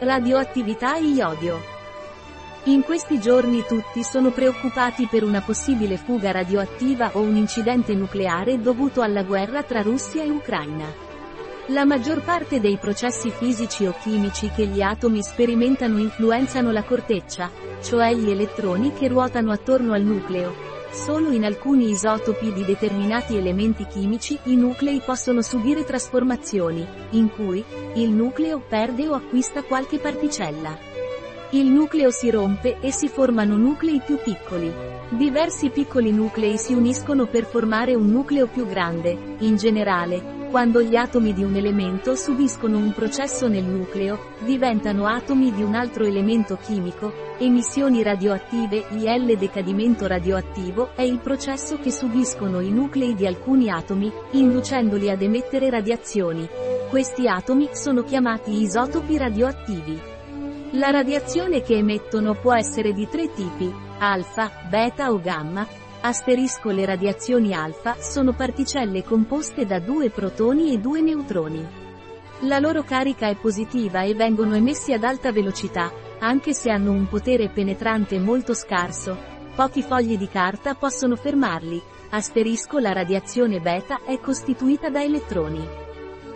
Radioattività e iodio. In questi giorni tutti sono preoccupati per una possibile fuga radioattiva o un incidente nucleare dovuto alla guerra tra Russia e Ucraina. La maggior parte dei processi fisici o chimici che gli atomi sperimentano influenzano la corteccia, cioè gli elettroni che ruotano attorno al nucleo, Solo in alcuni isotopi di determinati elementi chimici i nuclei possono subire trasformazioni, in cui il nucleo perde o acquista qualche particella. Il nucleo si rompe e si formano nuclei più piccoli. Diversi piccoli nuclei si uniscono per formare un nucleo più grande, in generale, quando gli atomi di un elemento subiscono un processo nel nucleo, diventano atomi di un altro elemento chimico, emissioni radioattive IL decadimento radioattivo è il processo che subiscono i nuclei di alcuni atomi, inducendoli ad emettere radiazioni. Questi atomi sono chiamati isotopi radioattivi. La radiazione che emettono può essere di tre tipi, alfa, beta o gamma, Asterisco le radiazioni alfa sono particelle composte da due protoni e due neutroni. La loro carica è positiva e vengono emessi ad alta velocità, anche se hanno un potere penetrante molto scarso. Pochi fogli di carta possono fermarli. Asterisco la radiazione beta è costituita da elettroni.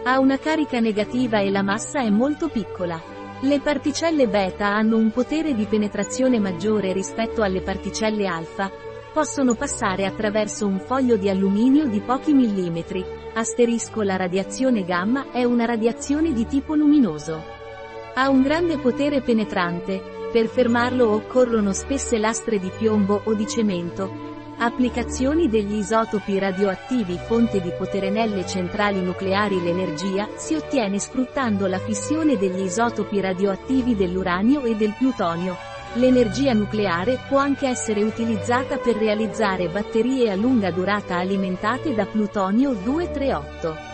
Ha una carica negativa e la massa è molto piccola. Le particelle beta hanno un potere di penetrazione maggiore rispetto alle particelle alfa, possono passare attraverso un foglio di alluminio di pochi millimetri. Asterisco la radiazione gamma è una radiazione di tipo luminoso. Ha un grande potere penetrante, per fermarlo occorrono spesse lastre di piombo o di cemento. Applicazioni degli isotopi radioattivi fonte di potere nelle centrali nucleari L'energia si ottiene sfruttando la fissione degli isotopi radioattivi dell'uranio e del plutonio, L'energia nucleare può anche essere utilizzata per realizzare batterie a lunga durata alimentate da plutonio 238.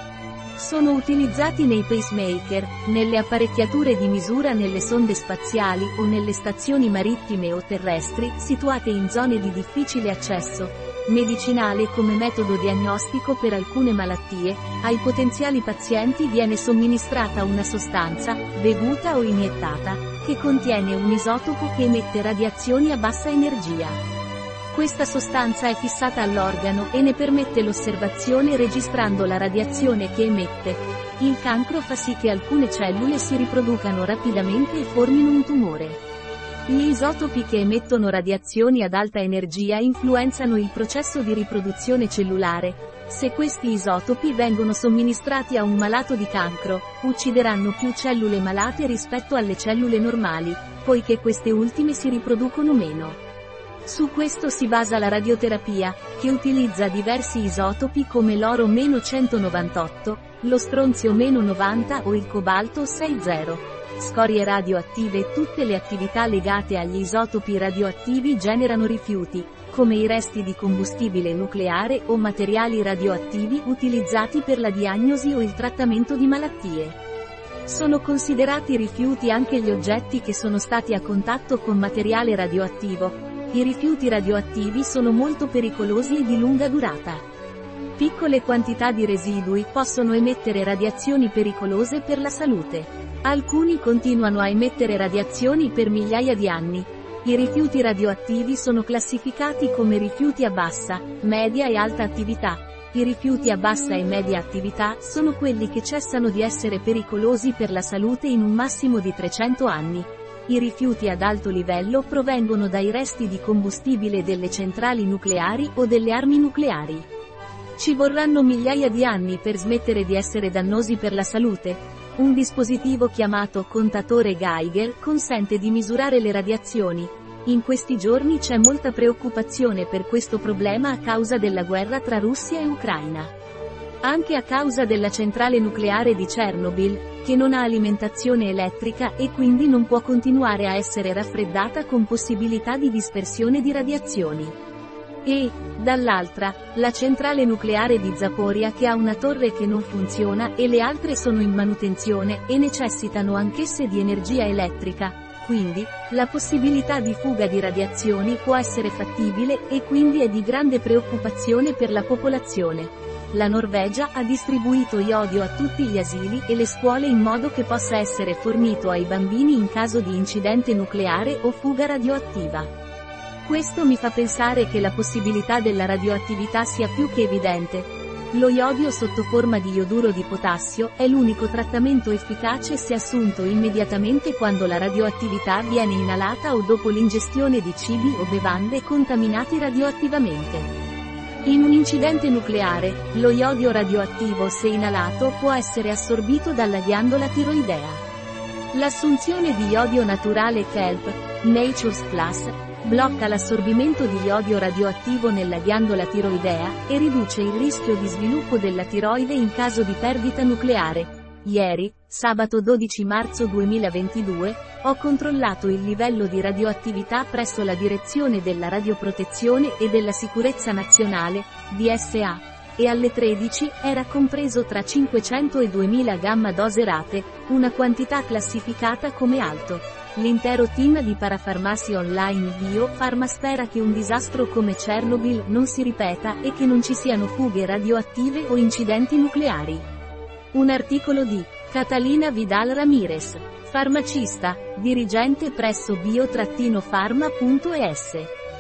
Sono utilizzati nei pacemaker, nelle apparecchiature di misura nelle sonde spaziali o nelle stazioni marittime o terrestri situate in zone di difficile accesso, medicinale come metodo diagnostico per alcune malattie, ai potenziali pazienti viene somministrata una sostanza, bevuta o iniettata, che contiene un isotopo che emette radiazioni a bassa energia. Questa sostanza è fissata all'organo e ne permette l'osservazione registrando la radiazione che emette. Il cancro fa sì che alcune cellule si riproducano rapidamente e formino un tumore. Gli isotopi che emettono radiazioni ad alta energia influenzano il processo di riproduzione cellulare. Se questi isotopi vengono somministrati a un malato di cancro, uccideranno più cellule malate rispetto alle cellule normali, poiché queste ultime si riproducono meno. Su questo si basa la radioterapia, che utilizza diversi isotopi come l'oro-198, lo stronzio-90 o il cobalto 60. Scorie radioattive Tutte le attività legate agli isotopi radioattivi generano rifiuti, come i resti di combustibile nucleare o materiali radioattivi utilizzati per la diagnosi o il trattamento di malattie. Sono considerati rifiuti anche gli oggetti che sono stati a contatto con materiale radioattivo, i rifiuti radioattivi sono molto pericolosi e di lunga durata. Piccole quantità di residui possono emettere radiazioni pericolose per la salute. Alcuni continuano a emettere radiazioni per migliaia di anni. I rifiuti radioattivi sono classificati come rifiuti a bassa, media e alta attività. I rifiuti a bassa e media attività sono quelli che cessano di essere pericolosi per la salute in un massimo di 300 anni. I rifiuti ad alto livello provengono dai resti di combustibile delle centrali nucleari o delle armi nucleari. Ci vorranno migliaia di anni per smettere di essere dannosi per la salute. Un dispositivo chiamato contatore Geiger consente di misurare le radiazioni. In questi giorni c'è molta preoccupazione per questo problema a causa della guerra tra Russia e Ucraina. Anche a causa della centrale nucleare di Chernobyl, che non ha alimentazione elettrica e quindi non può continuare a essere raffreddata con possibilità di dispersione di radiazioni. E, dall'altra, la centrale nucleare di Zaporia che ha una torre che non funziona e le altre sono in manutenzione e necessitano anch'esse di energia elettrica, quindi, la possibilità di fuga di radiazioni può essere fattibile e quindi è di grande preoccupazione per la popolazione. la Norvegia ha distribuito iodio a tutti gli asili e le scuole in modo che possa essere fornito ai bambini in caso di incidente nucleare o fuga radioattiva. Questo mi fa pensare che la possibilità della radioattività sia più che evidente, lo iodio sotto forma di ioduro di potassio è l'unico trattamento efficace se assunto immediatamente quando la radioattività viene inalata o dopo l'ingestione di cibi o bevande contaminati radioattivamente. In un incidente nucleare, lo iodio radioattivo se inalato può essere assorbito dalla ghiandola tiroidea. L'assunzione di iodio naturale KELP, Nature's Plus, blocca l'assorbimento di iodio radioattivo nella ghiandola tiroidea, e riduce il rischio di sviluppo della tiroide in caso di perdita nucleare. Ieri, sabato 12 marzo 2022, ho controllato il livello di radioattività presso la Direzione della Radioprotezione e della Sicurezza Nazionale, DSA, e alle 13 era compreso tra 500 e 2000 gamma dose rate, una quantità classificata come alto. L'intero team di Parafarmacy Online Bio Pharma spera che un disastro come Chernobyl non si ripeta e che non ci siano fughe radioattive o incidenti nucleari. Un articolo di Catalina Vidal Ramirez, farmacista, dirigente presso bio-pharma.es.